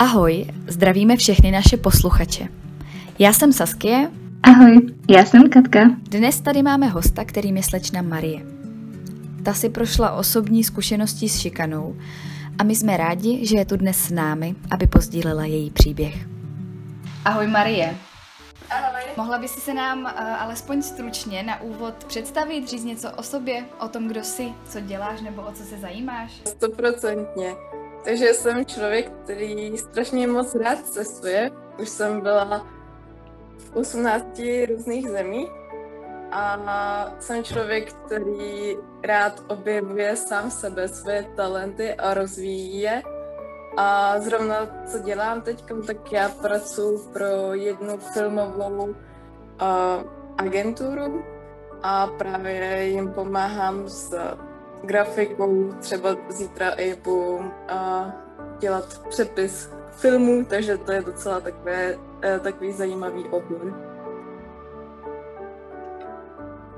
Ahoj, zdravíme všechny naše posluchače. Já jsem Saskie. Ahoj, já jsem Katka. Dnes tady máme hosta, kterým je slečna Marie. Ta si prošla osobní zkušeností s šikanou a my jsme rádi, že je tu dnes s námi, aby pozdílela její příběh. Ahoj Marie. Ahoj. Mohla by si se nám uh, alespoň stručně na úvod představit, říct něco o sobě, o tom, kdo jsi, co děláš nebo o co se zajímáš? Stoprocentně. Takže jsem člověk, který strašně moc rád cestuje. Už jsem byla v 18 různých zemích a jsem člověk, který rád objevuje sám sebe, své talenty a rozvíjí je. A zrovna co dělám teď, tak já pracuji pro jednu filmovou uh, agenturu a právě jim pomáhám s grafikou, třeba zítra i budu a dělat přepis filmů, takže to je docela takové, e, takový zajímavý obor.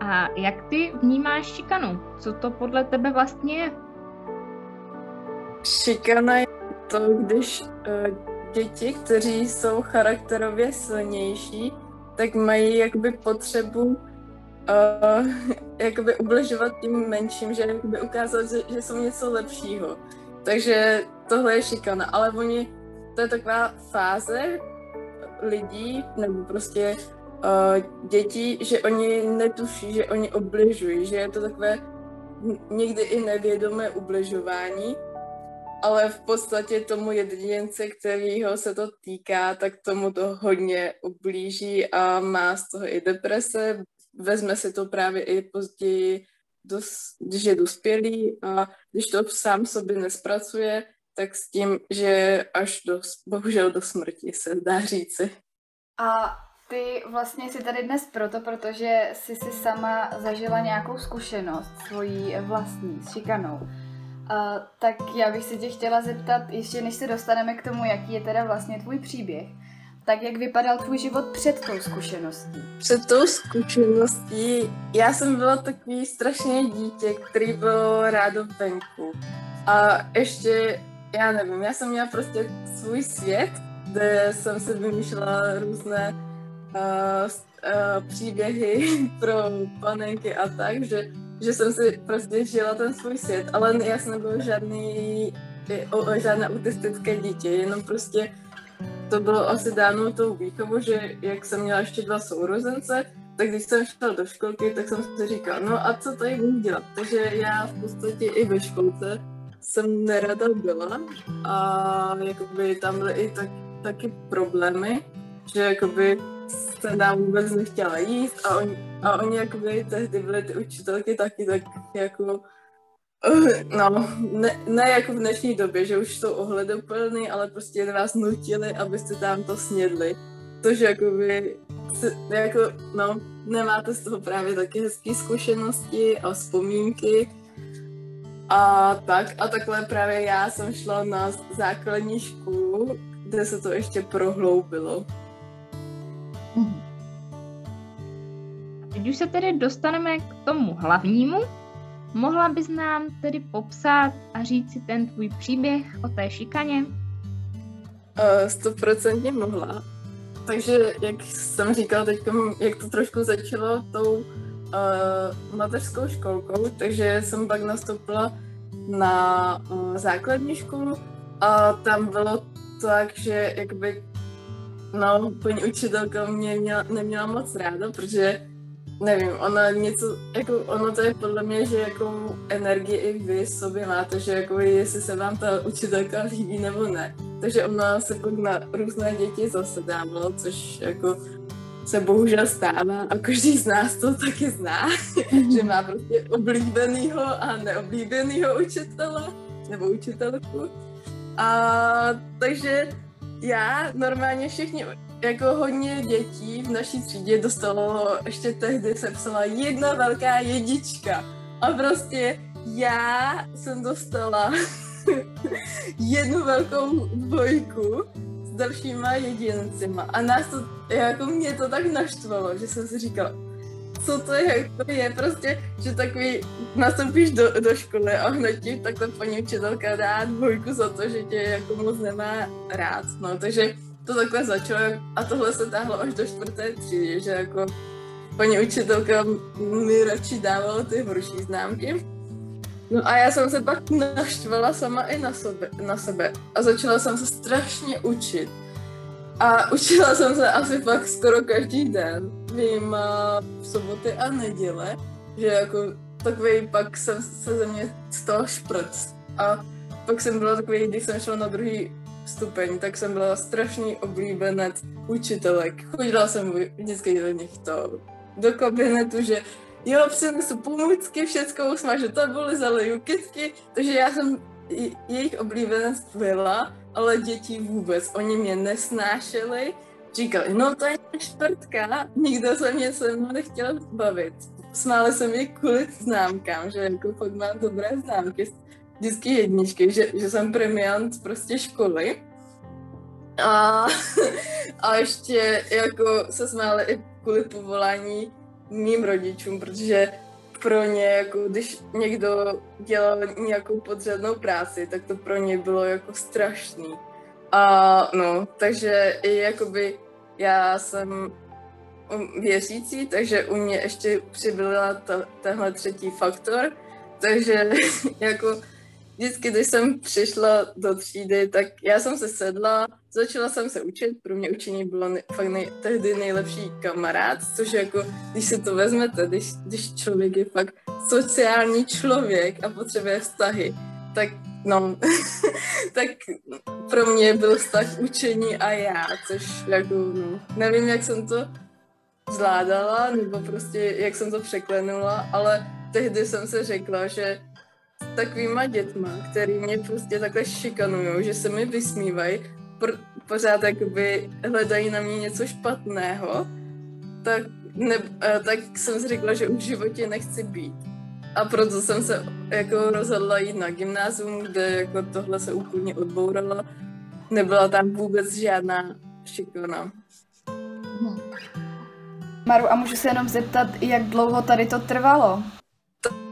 A jak ty vnímáš šikanu? Co to podle tebe vlastně je? Šikana je to, když uh, děti, kteří jsou charakterově silnější, tak mají jakoby potřebu uh, jakoby ubližovat tím menším, že jakoby ukázat, že, že jsou něco lepšího. Takže tohle je šikana, ale oni, to je taková fáze lidí, nebo prostě uh, dětí, že oni netuší, že oni obližují, že je to takové někdy i nevědomé ubližování, ale v podstatě tomu jedince, kterýho se to týká, tak tomu to hodně ublíží a má z toho i deprese, vezme si to právě i později, dos, když je dospělý a když to sám sobě nespracuje, tak s tím, že až do, bohužel do smrti se dá říci. A ty vlastně jsi tady dnes proto, protože jsi si sama zažila nějakou zkušenost svojí vlastní s šikanou. Uh, tak já bych se tě chtěla zeptat, ještě než se dostaneme k tomu, jaký je teda vlastně tvůj příběh, tak jak vypadal tvůj život před tou zkušeností? Před tou zkušeností já jsem byla takový strašně dítě, který byl rádo venku. A ještě, já nevím, já jsem měla prostě svůj svět, kde jsem si vymýšlela různé uh, uh, příběhy pro panenky a tak, že, že jsem si prostě žila ten svůj svět, ale já jsem nebyla žádný, o, žádné autistické dítě, jenom prostě to bylo asi dáno tou výchovou, že jak jsem měla ještě dva sourozence, tak když jsem šla do školky, tak jsem si říkala, no a co tady budu dělat? Takže já v podstatě i ve školce jsem nerada byla a jakoby tam byly i tak, taky problémy, že jakoby se nám vůbec nechtěla jíst a oni, a oni jakoby tehdy byly ty učitelky taky tak jako No, ne, ne jako v dnešní době, že už jsou ohledoplný, ale prostě vás nutili, abyste tam to snědli. Tož jakoby, jako, no, nemáte z toho právě taky hezké zkušenosti a vzpomínky. A tak, a takhle právě já jsem šla na základní školu, kde se to ještě prohloubilo. Mhm. Teď už se tedy dostaneme k tomu hlavnímu, Mohla bys nám tedy popsat a říct si ten tvůj příběh o té šikaně? Stoprocentně uh, mohla. Takže, jak jsem říkala teď, jak to trošku začalo tou uh, mateřskou školkou, takže jsem pak nastoupila na uh, základní školu a tam bylo tak, že jakby no, paní učitelka mě měla, neměla moc ráda, protože nevím, ona něco, jako ono to je podle mě, že jako energii i vy sobě máte, že jako jestli se vám ta učitelka líbí nebo ne. Takže ona se pak na různé děti zase dávala, což jako se bohužel stává a každý z nás to taky zná, že má prostě oblíbenýho a neoblíbenýho učitele nebo učitelku. A takže já normálně všichni jako hodně dětí v naší třídě dostalo, ještě tehdy se psala jedna velká jedička. A prostě já jsem dostala jednu velkou dvojku s dalšíma jedincima. A nás to, jako mě to tak naštvalo, že jsem si říkala, co to je, to je, prostě, že takový nastoupíš do, do školy a hned ti takhle paní učitelka dá dvojku za to, že tě jako moc nemá rád, no, takže to takhle začalo a tohle se táhlo až do čtvrté třídy, že jako paní učitelka mi radši dávala ty horší známky. No a já jsem se pak naštvala sama i na sebe, na sebe a začala jsem se strašně učit. A učila jsem se asi fakt skoro každý den, vím v soboty a neděle, že jako takový pak jsem se ze mě stal šprc. A pak jsem byla takový, když jsem šla na druhý stupeň, tak jsem byla strašný oblíbenec učitelek. Chodila jsem vždycky do nich to do kabinetu, že jo, přinesu pomůcky, všecko usmažu tabuli, zaleju kytky, takže já jsem jejich oblíbenec byla, ale děti vůbec, oni mě nesnášeli, říkali, no to je šprtka, nikdo se mě se mnou nechtěl bavit. Smáli se mi kvůli známkám, že jako fakt mám dobré známky, vždycky jedničky, že, že jsem premiant prostě školy. A, a ještě jako se smáli i kvůli povolání mým rodičům, protože pro ně, jako když někdo dělal nějakou podřadnou práci, tak to pro ně bylo jako strašný. A no, takže i jakoby já jsem věřící, takže u mě ještě přibyla tenhle třetí faktor, takže jako vždycky, když jsem přišla do třídy, tak já jsem se sedla, začala jsem se učit, pro mě učení bylo ne, fakt nej, tehdy nejlepší kamarád, což jako, když si to vezmete, když, když člověk je fakt sociální člověk a potřebuje vztahy, tak no, tak pro mě byl vztah učení a já, což jako, no, nevím, jak jsem to zvládala, nebo prostě jak jsem to překlenula, ale tehdy jsem se řekla, že takovýma dětma, který mě prostě takhle šikanují, že se mi vysmívají, pr- pořád jakoby hledají na mě něco špatného, tak, ne, tak jsem si řekla, že už v životě nechci být. A proto jsem se jako rozhodla jít na gymnázium, kde jako tohle se úplně odbouralo. Nebyla tam vůbec žádná šikana. Maru, a můžu se jenom zeptat, jak dlouho tady to trvalo?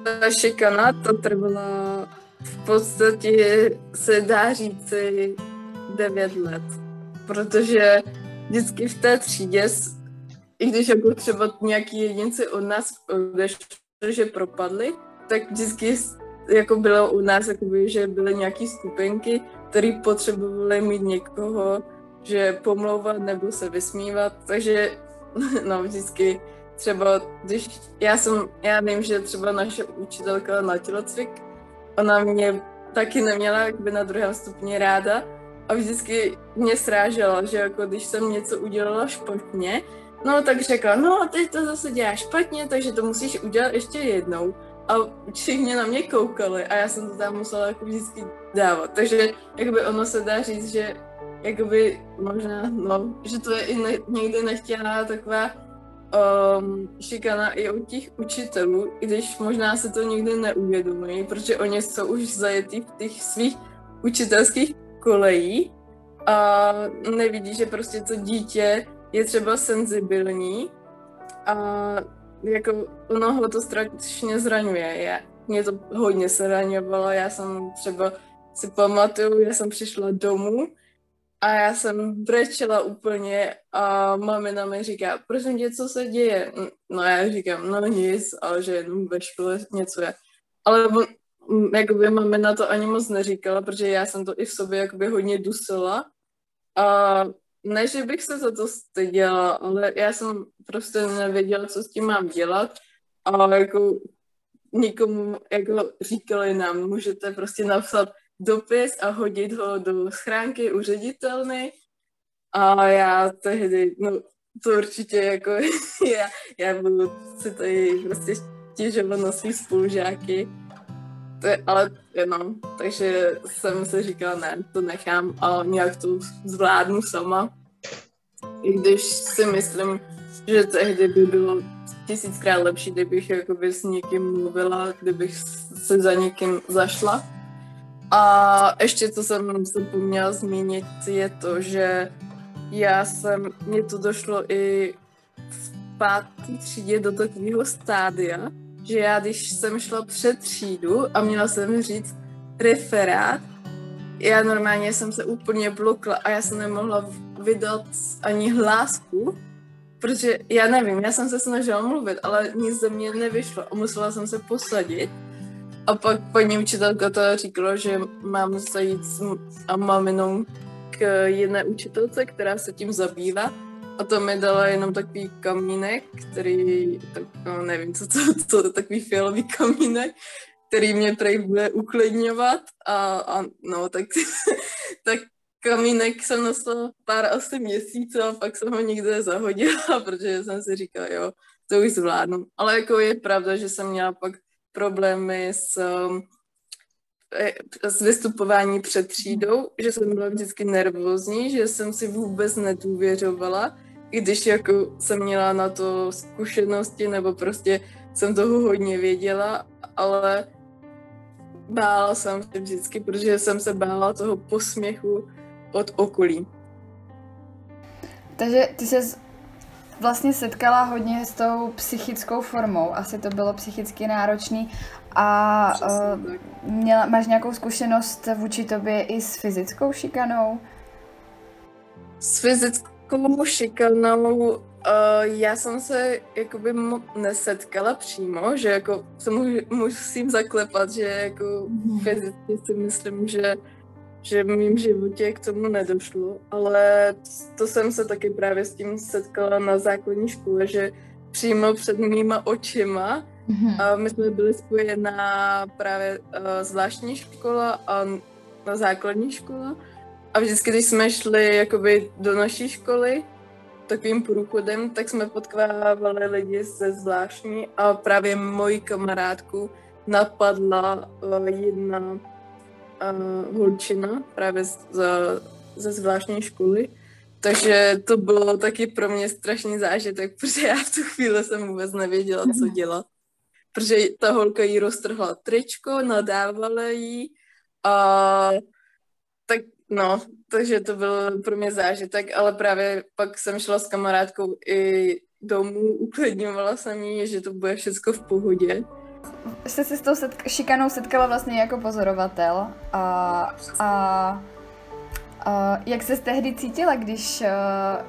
Ta šikana to trvala v podstatě se dá říci 9 let, protože vždycky v té třídě, i když jako třeba nějaký jedinci od nás odešli, že propadli, tak vždycky jako bylo u nás, jakoby, že byly nějaké skupinky, které potřebovaly mít někoho, že pomlouvat nebo se vysmívat, takže no vždycky třeba, když já jsem, já vím, že třeba naše učitelka na tělocvik, ona mě taky neměla jakby na druhém stupni ráda a vždycky mě srážela, že jako když jsem něco udělala špatně, no tak řekla, no teď to zase děláš špatně, takže to musíš udělat ještě jednou. A všichni na mě koukali a já jsem to tam musela jako vždycky dávat. Takže jakoby ono se dá říct, že jakoby možná, no, že to je i ne, někdy nechtěná taková um, šikana i od těch učitelů, i když možná se to nikdy neuvědomují, protože oni jsou už zajetí v těch svých učitelských kolejí a nevidí, že prostě to dítě je třeba senzibilní a jako ono ho to strašně zraňuje. Já, mě to hodně zraňovalo, já jsem třeba si pamatuju, já jsem přišla domů a já jsem brečela úplně a mamina mi říká, prosím tě, co se děje? No já říkám, no nic, ale že jenom ve škole něco je. Ale on, jakoby mamina to ani moc neříkala, protože já jsem to i v sobě jakoby hodně dusila. A ne, že bych se za to styděla, ale já jsem prostě nevěděla, co s tím mám dělat. A jako nikomu jako říkali nám, můžete prostě napsat dopis a hodit ho do schránky u ředitelny. A já tehdy, no to určitě jako, já, já budu si tady prostě stěžovat na svý spolužáky. To je, ale no, takže jsem si říkala, ne, to nechám a nějak to zvládnu sama. I když si myslím, že tehdy by bylo tisíckrát lepší, kdybych jakoby s někým mluvila, kdybych se za někým zašla a ještě, co jsem zapomněla zmínit, je to, že já jsem, mně to došlo i v páté třídě do takového stádia, že já, když jsem šla před třídu a měla jsem říct referát, já normálně jsem se úplně blokla a já jsem nemohla vydat ani hlásku, protože já nevím, já jsem se snažila mluvit, ale nic ze mě nevyšlo a musela jsem se posadit. A pak paní učitelka to říkala, že mám zajít s a maminou k jedné učitelce, která se tím zabývá. A to mi dala jenom takový kamínek, který, tak, no, nevím, co to, co to takový fialový kamínek, který mě prej bude uklidňovat a, a no, tak, tak kamínek jsem nosila pár asi měsíců a pak jsem ho někde zahodila, protože jsem si říkala, jo, to už zvládnu. Ale jako je pravda, že jsem měla pak problémy s, um, e, s vystupování před třídou, že jsem byla vždycky nervózní, že jsem si vůbec nedůvěřovala, i když jako jsem měla na to zkušenosti nebo prostě jsem toho hodně věděla, ale bála jsem se vždycky, protože jsem se bála toho posměchu od okolí. Takže ty se vlastně setkala hodně s tou psychickou formou, asi to bylo psychicky náročný a uh, měla, máš nějakou zkušenost vůči tobě i s fyzickou šikanou? S fyzickou šikanou uh, já jsem se jakoby nesetkala přímo, že jako se musím zaklepat, že jako mhm. fyzicky si myslím, že že v mém životě k tomu nedošlo, ale to jsem se taky právě s tím setkala na základní škole, že přímo před mýma očima mm-hmm. a my jsme byli spojená právě uh, zvláštní škola a na základní škola a vždycky, když jsme šli jakoby do naší školy takovým průchodem, tak jsme potkávali lidi ze zvláštní a právě moji kamarádku napadla uh, jedna uh, holčina právě z, ze zvláštní školy. Takže to bylo taky pro mě strašný zážitek, protože já v tu chvíli jsem vůbec nevěděla, co mhm. dělat. Protože ta holka jí roztrhla tričko, nadávala jí a tak no, takže to byl pro mě zážitek, ale právě pak jsem šla s kamarádkou i domů, uklidňovala jsem jí, že to bude všechno v pohodě jste se s tou setk- šikanou setkala vlastně jako pozorovatel a, a a jak se tehdy cítila, když,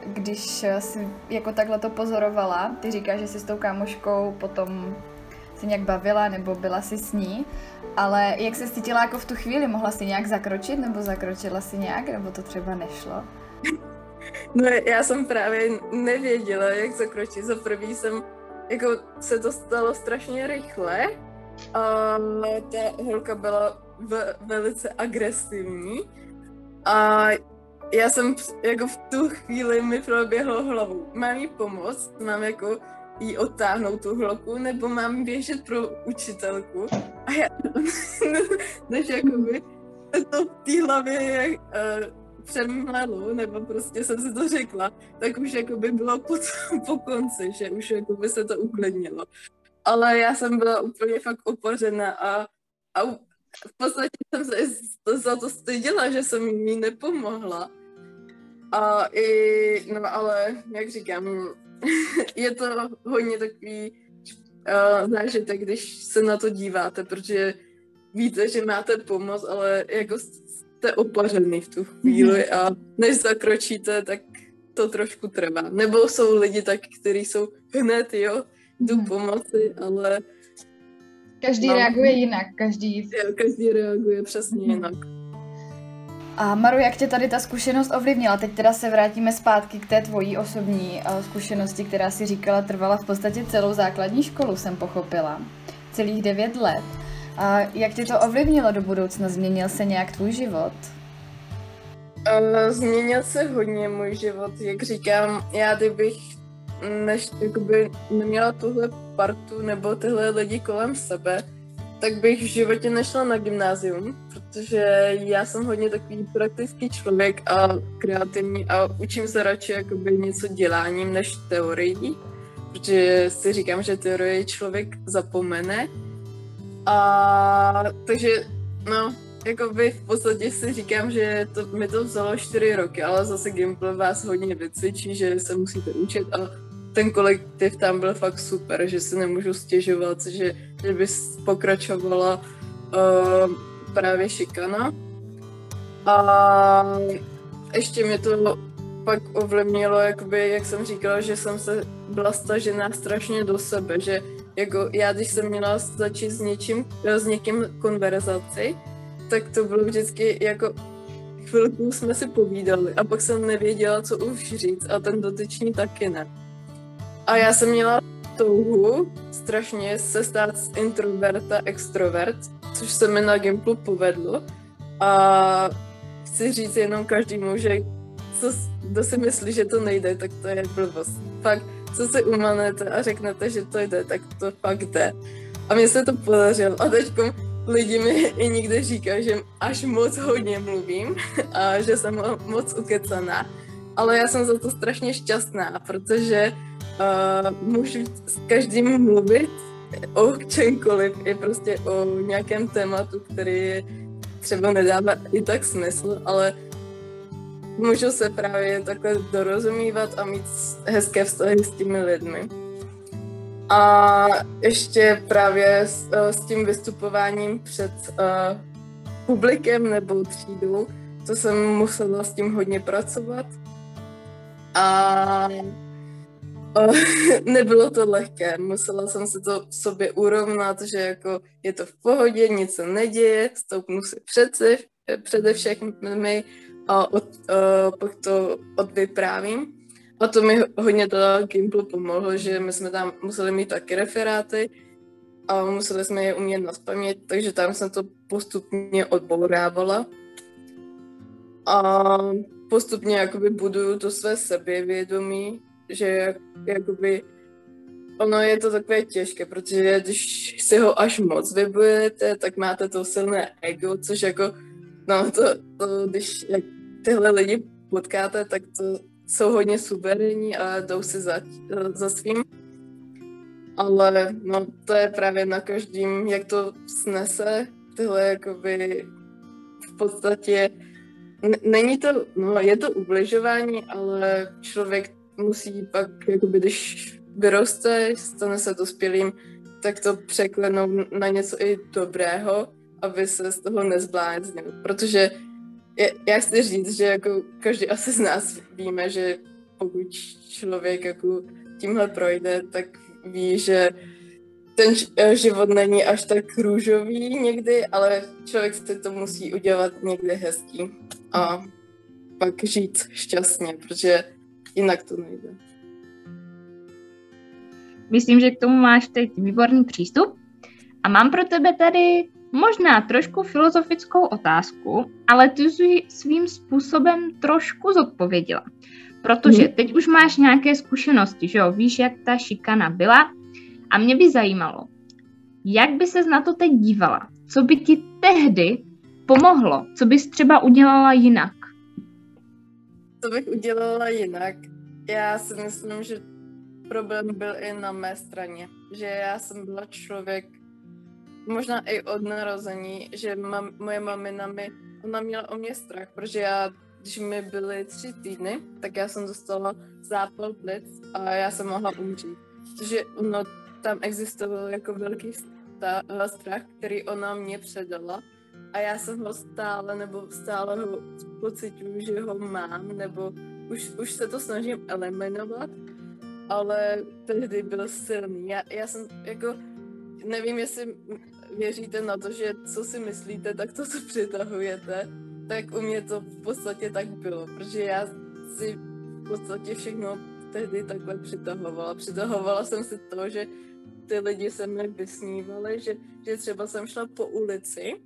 když jsi jako takhle to pozorovala? Ty říkáš, že jsi s tou kámoškou potom se nějak bavila nebo byla si s ní, ale jak se cítila jako v tu chvíli? Mohla si nějak zakročit nebo zakročila si nějak, nebo to třeba nešlo? No já jsem právě nevěděla, jak zakročit. Za prvý jsem jako se to stalo strašně rychle. A ta holka byla v, velice agresivní. A já jsem jako v tu chvíli mi proběhlo hlavou, mám jí pomoct, mám jako jí odtáhnout tu holku, nebo mám běžet pro učitelku. A já, než jakoby to v té hlavě, jak, uh, přemlelo, nebo prostě jsem si to řekla, tak už jako by bylo po, po konci, že už jako by se to uklidnilo. Ale já jsem byla úplně fakt opořena a, a v podstatě jsem se za to styděla, že jsem jí nepomohla. A i, no ale, jak říkám, je to hodně takový uh, zážitek, když se na to díváte, protože víte, že máte pomoc, ale jako jste opařený v tu chvíli a než zakročíte, tak to trošku trvá. Nebo jsou lidi tak, kteří jsou hned, jo, jdu mhm. pomoci, ale... Každý no, reaguje jinak, každý... Jo, každý reaguje přesně mhm. jinak. A Maru, jak tě tady ta zkušenost ovlivnila? Teď teda se vrátíme zpátky k té tvojí osobní uh, zkušenosti, která si říkala trvala v podstatě celou základní školu, jsem pochopila. Celých devět let. A jak tě to ovlivnilo do budoucna? Změnil se nějak tvůj život? Uh, změnil se hodně můj život, jak říkám, já kdybych než jakoby neměla tuhle partu nebo tyhle lidi kolem sebe, tak bych v životě nešla na gymnázium, protože já jsem hodně takový praktický člověk a kreativní a učím se radši jakoby něco děláním než teorií, protože si říkám, že teorie člověk zapomene a takže, no, jako by v podstatě si říkám, že to, mi to vzalo čtyři roky, ale zase Gimple vás hodně vycvičí, že se musíte učit a ten kolektiv tam byl fakt super, že si nemůžu stěžovat, že, že by pokračovala uh, právě šikana. A ještě mě to pak ovlivnilo, jakoby, jak jsem říkala, že jsem se byla stažená strašně do sebe, že jako já, když jsem měla začít s něčím, s někým konverzaci, tak to bylo vždycky jako chvilku jsme si povídali a pak jsem nevěděla, co už říct a ten dotyčný taky ne. A já jsem měla touhu strašně se stát z introverta extrovert, což se mi na Gimplu povedlo. A chci říct jenom každému, že co, kdo si myslí, že to nejde, tak to je blbost. Fakt, co si umanete a řeknete, že to jde, tak to fakt jde. A mně se to podařilo. A teď lidi mi i někde říkají, že až moc hodně mluvím a že jsem moc ukecaná. Ale já jsem za to strašně šťastná, protože uh, můžu s každým mluvit o čemkoliv, i prostě o nějakém tématu, který třeba nedává i tak smysl, ale můžu se právě takhle dorozumívat a mít hezké vztahy s těmi lidmi. A ještě právě s, eh, s tím vystupováním před uh, publikem nebo třídou, to jsem musela s tím hodně pracovat. A uh, nebylo to lehké, musela jsem se to v sobě urovnat, že jako je to v pohodě, nic se neděje, stoupnu si před, se, přede všechny a od, uh, pak to odvyprávím. A to mi hodně to Gimplu pomohlo, že my jsme tam museli mít taky referáty a museli jsme je umět naspamět, takže tam jsem to postupně odbourávala. A postupně jakoby buduju to své sebevědomí, že jak, jakoby ono je to takové těžké, protože když si ho až moc vybujete, tak máte to silné ego, což jako, no to, to když jak tyhle lidi potkáte, tak to jsou hodně suverénní a jdou si za, za svým. Ale no, to je právě na každým, jak to snese. Tyhle jakoby v podstatě není to, no je to ubližování, ale člověk musí pak, jakoby když vyroste, stane se dospělým, tak to překlenou na něco i dobrého, aby se z toho nezbláznil. Protože já chci říct, že jako každý asi z nás víme, že pokud člověk jako tímhle projde, tak ví, že ten eh, život není až tak růžový někdy, ale člověk si to musí udělat někde hezký a pak žít šťastně, protože jinak to nejde. Myslím, že k tomu máš teď výborný přístup. A mám pro tebe tady Možná trošku filozofickou otázku, ale ty jsi svým způsobem trošku zodpověděla. Protože mhm. teď už máš nějaké zkušenosti, že jo, víš, jak ta šikana byla a mě by zajímalo, jak by ses na to teď dívala? Co by ti tehdy pomohlo? Co bys třeba udělala jinak? Co bych udělala jinak? Já si myslím, že problém byl i na mé straně. Že já jsem byla člověk, možná i od narození, že mam, moje mamina mi, ona měla o mě strach, protože já, když mi byly tři týdny, tak já jsem dostala zápal plic a já jsem mohla umřít. Takže ono tam existoval jako velký strach, který ona mě předala a já jsem ho stále, nebo stále ho pocituju, že ho mám, nebo už, už se to snažím eliminovat, ale tehdy byl silný. Já, já jsem jako nevím, jestli věříte na to, že co si myslíte, tak to, co přitahujete, tak u mě to v podstatě tak bylo, protože já si v podstatě všechno tehdy takhle přitahovala. Přitahovala jsem si to, že ty lidi se mi vysnívali, že, že třeba jsem šla po ulici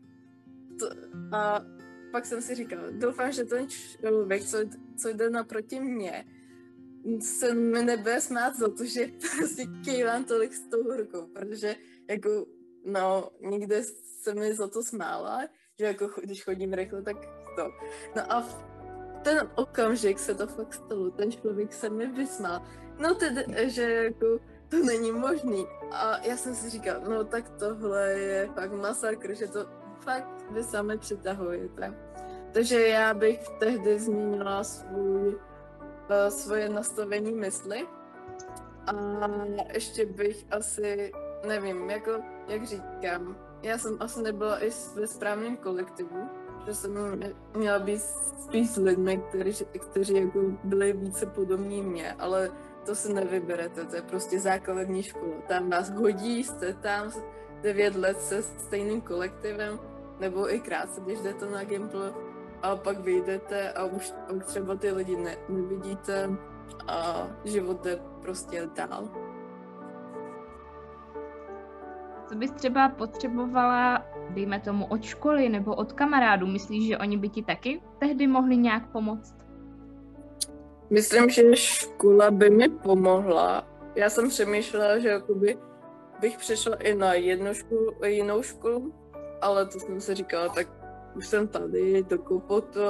to, a pak jsem si říkala, doufám, že ten člověk, co, co jde naproti mně, se mi nebude smát za to, že prostě kývám tolik s tou rukou, protože jako, no, nikde se mi za to smála, že jako když chodím rychle, tak to. No a v ten okamžik se to fakt stalo, ten člověk se mi vysmál. No tedy, že jako to není možný. A já jsem si říkal, no tak tohle je fakt masakr, že to fakt vy sami přitahujete. Takže já bych tehdy změnila svůj, uh, svoje nastavení mysli A ještě bych asi, nevím, jako, jak říkám, já jsem asi nebyla i ve správném kolektivu, že jsem měla být spíš s lidmi, kteří, kteří jako byli více podobní mě, ale to si nevyberete, to je prostě základní škola. Tam vás hodí, jste tam devět let se stejným kolektivem, nebo i krátce, když jdete na Gimpl a pak vyjdete a už třeba ty lidi ne, nevidíte a život jde prostě dál. Co bys třeba potřebovala, dejme tomu, od školy nebo od kamarádů? Myslíš, že oni by ti taky tehdy mohli nějak pomoct? Myslím, že škola by mi pomohla. Já jsem přemýšlela, že jakoby bych přešla i na jednu školu, jinou školu, ale to jsem si říkala, tak už jsem tady do Kopoto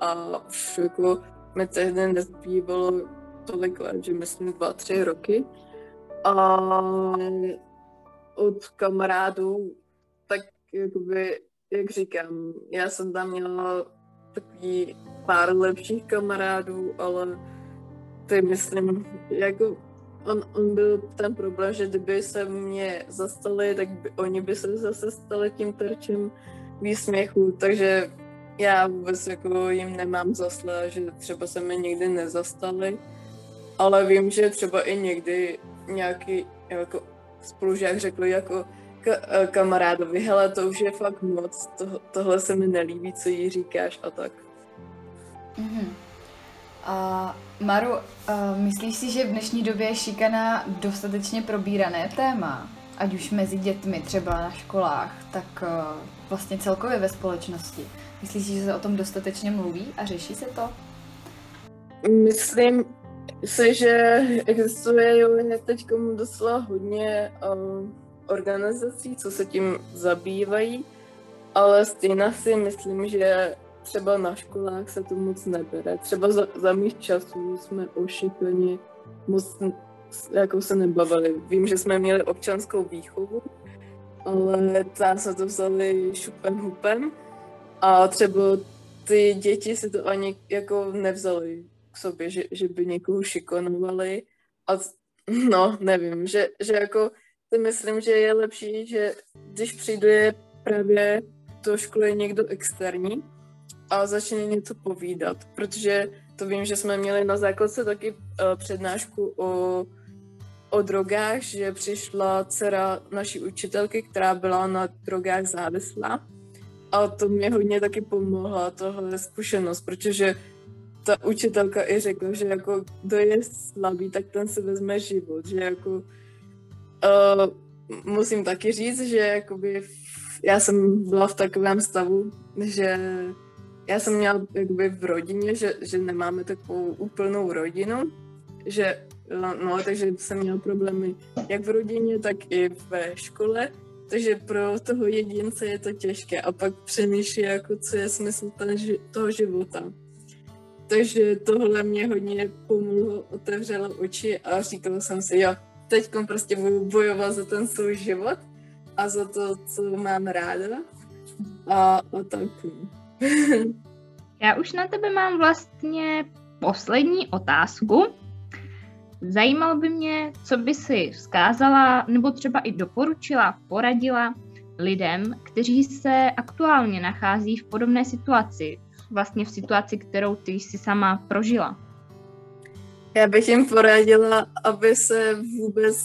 a už jako mi tehdy nezbývalo tolik let, že myslím dva, tři roky. A od kamarádů, tak jakoby, jak říkám, já jsem tam měla takový pár lepších kamarádů, ale ty myslím, jako on, on byl ten problém, že kdyby se mě zastali, tak by, oni by se zase stali tím terčem výsměchu, takže já vůbec jako jim nemám zasle, že třeba se mi nikdy nezastali, ale vím, že třeba i někdy nějaký jako spolužák řekl jako ka- eh, kamarádovi, hele, to už je fakt moc, to, tohle se mi nelíbí, co jí říkáš a tak. Mm-hmm. A Maru, uh, myslíš si, že v dnešní době je šikana dostatečně probírané téma? Ať už mezi dětmi, třeba na školách, tak uh, vlastně celkově ve společnosti. Myslíš si, že se o tom dostatečně mluví a řeší se to? Myslím si, že existuje teď docela hodně um, organizací, co se tím zabývají, ale stejně si myslím, že třeba na školách se to moc nebere. Třeba za, za mých časů jsme o šikaně moc jako se nebavili. Vím, že jsme měli občanskou výchovu, ale tam jsme to vzali šupem hupem a třeba ty děti si to ani jako nevzali sobě, že, že by někoho šikonovali. A no, nevím, že, že jako si myslím, že je lepší, že když přijde právě do školy někdo externí, a začne něco povídat, protože to vím, že jsme měli na základce taky uh, přednášku o, o drogách, že přišla dcera naší učitelky, která byla na drogách závislá. A to mě hodně taky pomohla, tohle zkušenost, protože ta učitelka i řekla, že jako kdo je slabý, tak ten si vezme život, že jako uh, musím taky říct, že jakoby já jsem byla v takovém stavu, že já jsem měla jakoby v rodině, že, že nemáme takovou úplnou rodinu, že no, takže jsem měla problémy jak v rodině, tak i ve škole, takže pro toho jedince je to těžké a pak přemýšlí, jako co je smysl toho života. Takže tohle mě hodně pomohlo, otevřelo oči a říkala jsem si, jo, teď prostě budu bojovat za ten svůj život a za to, co mám ráda a, a tak. Já už na tebe mám vlastně poslední otázku. Zajímalo by mě, co by si vzkázala nebo třeba i doporučila, poradila lidem, kteří se aktuálně nachází v podobné situaci, vlastně v situaci, kterou ty jsi sama prožila. Já bych jim poradila, aby se vůbec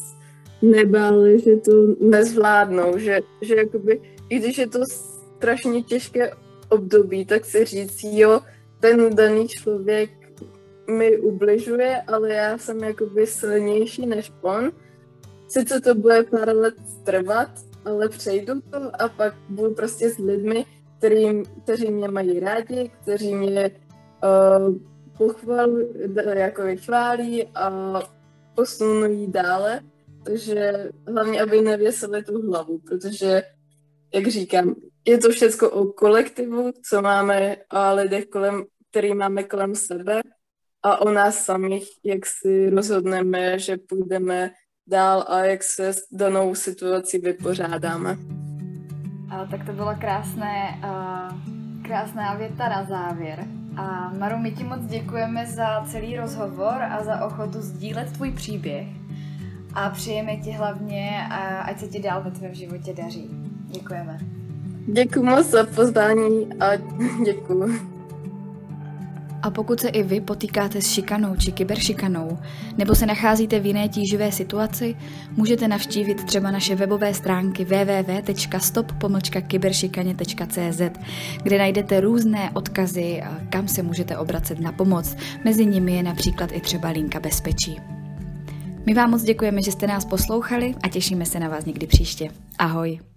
nebáli, že to nezvládnou, že, že jakoby, i když je to strašně těžké období, tak si říct, jo, ten daný člověk mi ubližuje, ale já jsem jakoby silnější než on. Sice to bude pár let trvat, ale přejdu to a pak budu prostě s lidmi, který, kteří mě mají rádi, kteří mě uh, pochval, jako vychválí a posunují dále. Takže hlavně, aby nevěsili tu hlavu, protože, jak říkám, je to všechno o kolektivu, co máme a lidech, kolem, který máme kolem sebe a o nás samých, jak si rozhodneme, že půjdeme dál a jak se s danou situací vypořádáme. A, tak to bylo krásné, uh, krásná věta na závěr. A Maru, my ti moc děkujeme za celý rozhovor a za ochotu sdílet tvůj příběh. a přejeme ti hlavně, a ať se ti dál ve tvém životě daří. Děkujeme. Děkuji moc za pozvání a děkuji. A pokud se i vy potýkáte s šikanou či kyberšikanou, nebo se nacházíte v jiné tíživé situaci, můžete navštívit třeba naše webové stránky www.stop-kyberšikaně.cz, kde najdete různé odkazy, kam se můžete obracet na pomoc. Mezi nimi je například i třeba linka bezpečí. My vám moc děkujeme, že jste nás poslouchali a těšíme se na vás někdy příště. Ahoj!